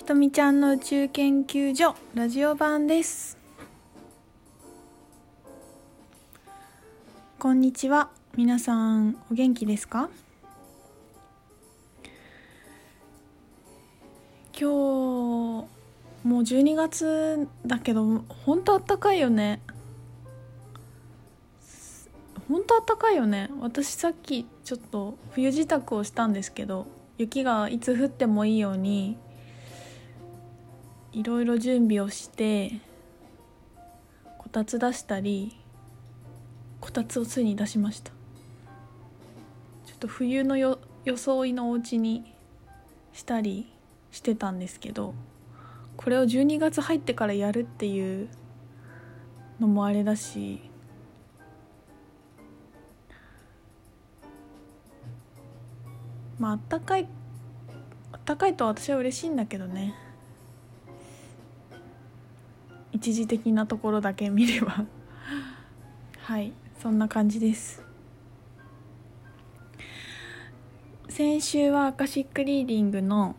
ひとみちゃんの宇宙研究所ラジオ版です。こんにちは。皆さんお元気ですか？今日もう12月だけど本当あったかいよね。本当あったかいよね。私さっきちょっと冬支度をしたんですけど雪がいつ降ってもいいようにいろいろ準備をしてこたつ出したりこたつをついに出しました。ちょっと冬のよ装いのお家にしたりしてたんですけどこれを12月入ってからやるっていうのもあれだしまああったかいあったかいと私は嬉しいんだけどね。一時的なところだけ見れば。はいそんな感じです。先週はアカシックリーディングの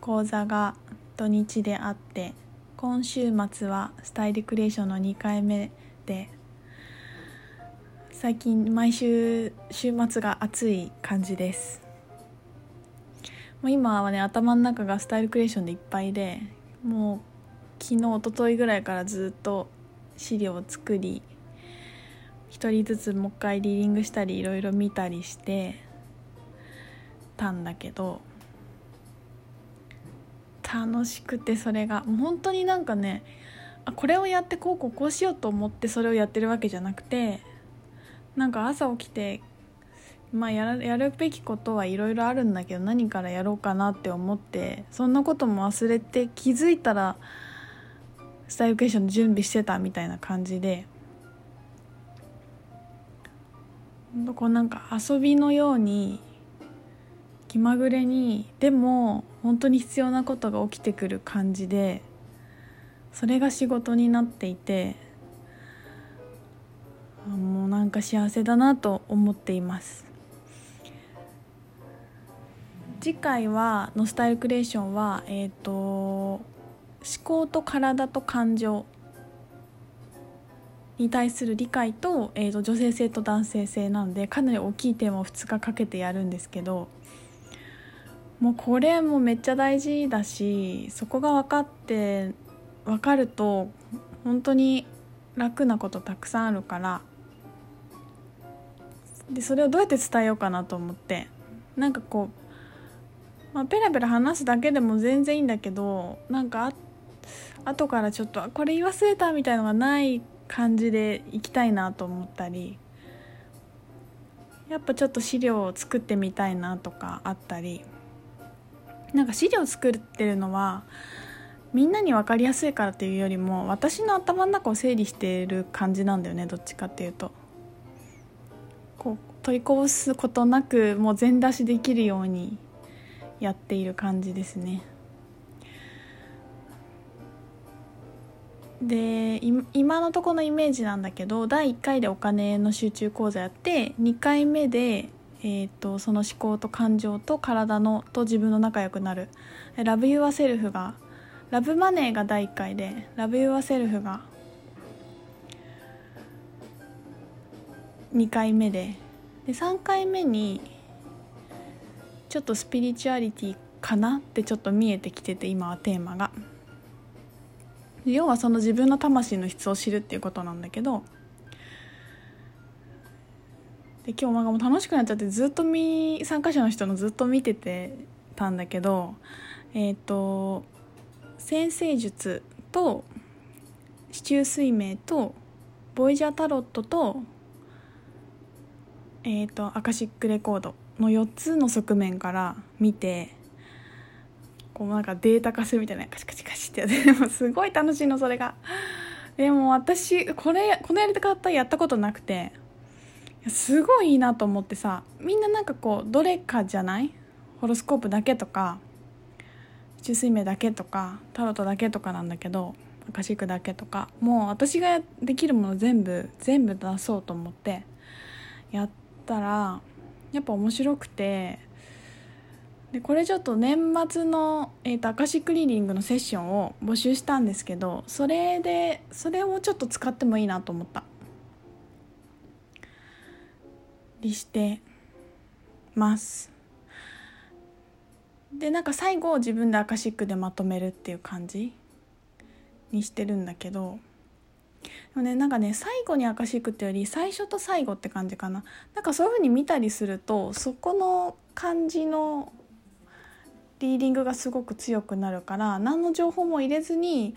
講座が土日であって今週末はスタイルクリエーションの2回目で最近毎週週末が暑い感じです。もう今はね頭の中がスタイルクリエーションでいっぱいでもう昨日一昨日ぐらいからずっと資料を作り一人ずつもう一回リーディングしたりいろいろ見たりしてたんだけど楽しくてそれが本当になんかねあこれをやってこうこうこうしようと思ってそれをやってるわけじゃなくてなんか朝起きてまあやるやるべきことはいろいろあるんだけど何からやろうかなって思ってそんなことも忘れて気づいたらスタイルクエーションの準備してたみたいな感じでほんこうなんか遊びのように気まぐれにでも本当に必要なことが起きてくる感じでそれが仕事になっていてもうなんか幸せだなと思っています。次回はのスタイルクリエーションはえっ、ー、と思考と体と感情に対する理解と,、えーと、女性性と男性性なのでかなり大きいテーマを2日かけてやるんですけどもうこれもめっちゃ大事だしそこが分かって分かると本当に楽なことたくさんあるからでそれをどうやって伝えようかなと思ってなんかこう、まあ、ペラペラ話すだけでも全然いいんだけどなんかあって後からちょっとこれ言い忘れたみたいのがない感じでいきたいなと思ったりやっぱちょっと資料を作ってみたいなとかあったりなんか資料作ってるのはみんなに分かりやすいからっていうよりも私の頭の中を整理している感じなんだよねどっちかっていうと。こう取りこぼすことなくもう全出しできるようにやっている感じですね。で今のところのイメージなんだけど第1回でお金の集中講座やって2回目で、えーと、その思考と感情と体のと自分の仲良くなる「 love yourself」が love money が第1回で love yourself が2回目で。で3回目にちょっとスピリチュアリティかなってちょっと見えてきてて今はテーマが。要はその自分の魂の質を知るっていうことなんだけどで今日も楽しくなっちゃってずっと見参加者の人のずっと見ててたんだけどえっ、ー、と先生術と四柱推命とボイジャータロットとえーと、アカシックレコードの4つの側面から見てこうなんかデータ化するみたいなカチカチカチってやってもすごい楽しいのそれが。でも私これこのやり方やったことなくてすごいいいなと思ってさみんななんかこうどれかじゃない？ホロスコープだけとか中水明だけとかタロットだけとかなんだけどアカシックだけとかもう私ができるもの全部全部出そうと思ってやったらやっぱ面白くてでこれちょっと年末の、えーと、アカシックリーディングのセッションを募集したんですけどそれでそれをちょっと使ってもいいなと思った。りしてます。でなんか最後自分でアカシックでまとめるっていう感じにしてるんだけどでもねなんかね最後にアカシックってより最初と最後って感じかな。なんかそういう風に見たりするとそこの感じのリーディングがすごく強くなるから何の情報も入れずに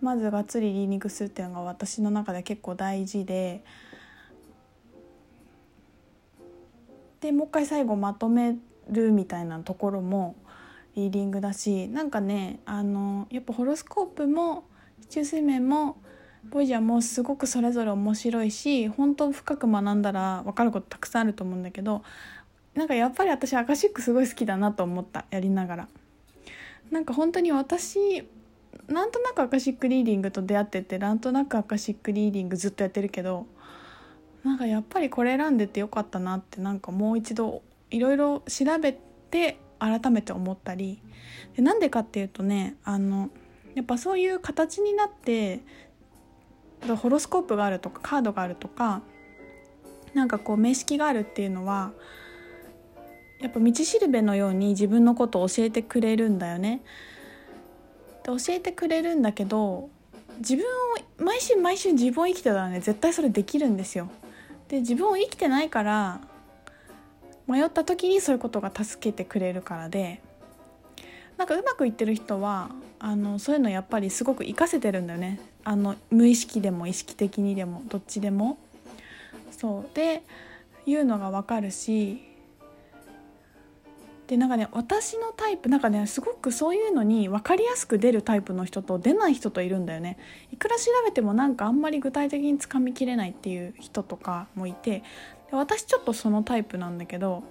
まずがっつりリーディングするっていうのが私の中で結構大事ででもう一回最後まとめるみたいなところもリーディングだしなんかねあのやっぱホロスコープも中水面もボイジャーもすごくそれぞれ面白いし本当深く学んだら分かることたくさんあると思うんだけどなんかやっぱり私アカシックすごい好きだなと思ったやりながら。なんか本当に私なんとなくアカシックリーディングと出会っててなんとなくアカシックリーディングずっとやってるけどなんかやっぱりこれ選んでてよかったなってなんかもう一度いろいろ調べて改めて思ったり。でなんでかっていうとねあのやっぱそういう形になってホロスコープがあるとかカードがあるとかなんかこう名式があるっていうのはやっぱ道しるべのように自分のことを教えてくれるんだよね。で教えてくれるんだけど自分を毎週毎週自分を生きてたらね絶対それできるんですよ。で自分を生きてないから迷った時にそういうことが助けてくれるからでなんかうまくいってる人はあのそういうのやっぱりすごく活かせてるんだよねあの無意識でも意識的にでもどっちでも。そうでいうのが分かるしでなんかね私のタイプなんかねすごくそういうのに分かりやすく出るタイプの人と出ない人といるんだよね。いくら調べてもなんかあんまり具体的につかみきれないっていう人とかもいてで私ちょっとそのタイプなんだけど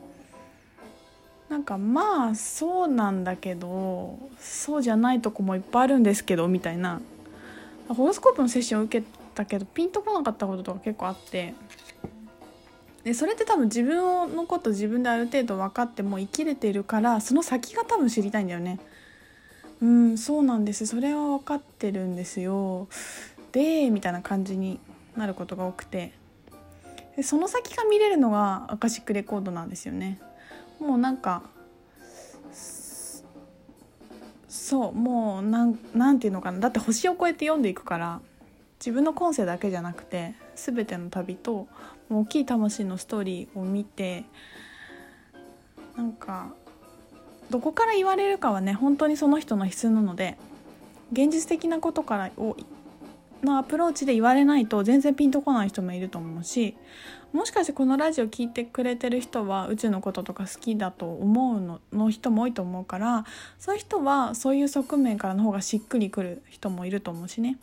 なんかまあそうなんだけどそうじゃないとこもいっぱいあるんですけどみたいな。ホロスコープのセッションを受けたけどピンとこなかったこととか結構あって。でそれって多分自分のこと自分である程度分かっても生きれてるからその先が多分知りたいんだよね。うんそうなんです。それは分かってるんですよ。でみたいな感じになることが多くて。でその先が見れるのがアカシックレコードなんですよね。もうなんかそうもうなんなんていうのかな。だって星を越えて読んでいくから自分の今世だけじゃなくて全ての旅と大きい魂のストーリーを見てなんかどこから言われるかはね本当にその人の必須なので現実的なことからをのアプローチで言われないと全然ピンとこない人もいると思うしもしかしてこのラジオ聞いてくれてる人は宇宙のこととか好きだと思うのの人も多いと思うからそういう人はそういう側面からの方がしっくりくる人もいると思うしね。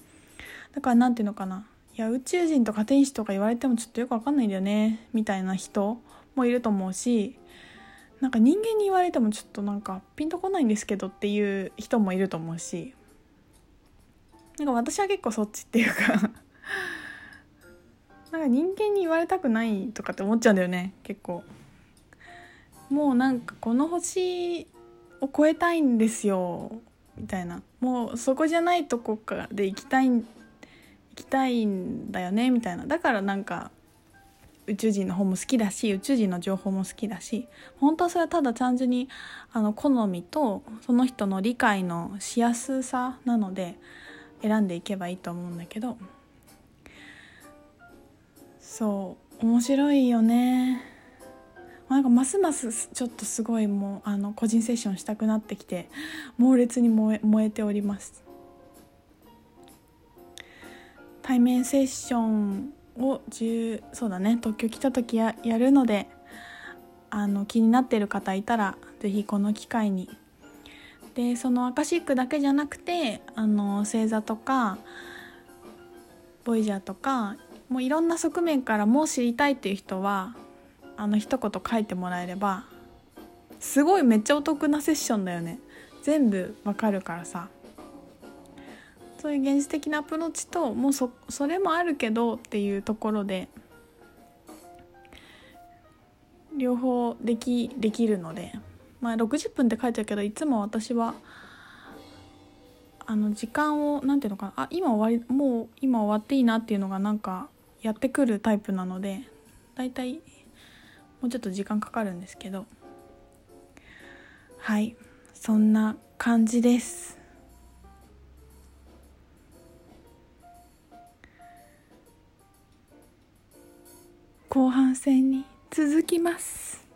だから何て言うのかな。いや宇宙人とか天使とか言われてもちょっとよく分かんないんだよね。みたいな人もいると思うしなんか人間に言われてもちょっとなんかピンとこないんですけどっていう人もいると思うし。なんか私は結構そっちっていうか なんか人間に言われたくないとかって思っちゃうんだよね結構。もうなんかこの星を超えたいんですよみたいな。もうそこじゃないとこかで行きたいんきたいんだよねみたいな。だからなんか宇宙人の方も好きだし宇宙人の情報も好きだし本当はそれはただ単純にあの好みとその人の理解のしやすさなので選んでいけばいいと思うんだけど。そう面白いよね。なんかますますちょっとすごいもうあの個人セッションしたくなってきて猛烈に燃え燃えております。対面セッションを10そうだね特許来た時ややるのであの気になってる方いたら是非この機会に。でそのアカシックだけじゃなくてあの星座とかボイジャーとかもういろんな側面からもう知りたいっていう人はあの一言書いてもらえればすごいめっちゃお得なセッションだよね。全部わかるからさ。そういう現実的なアプローチともうそそれもあるけどっていうところで両方できできるのでまあ60分って書いてあるけどいつも私はあの時間を何ていうのかなあ今終わりもう今終わっていいなっていうのがなんかやってくるタイプなのでだいたいもうちょっと時間かかるんですけど。はいそんな感じです。後半戦に続きます。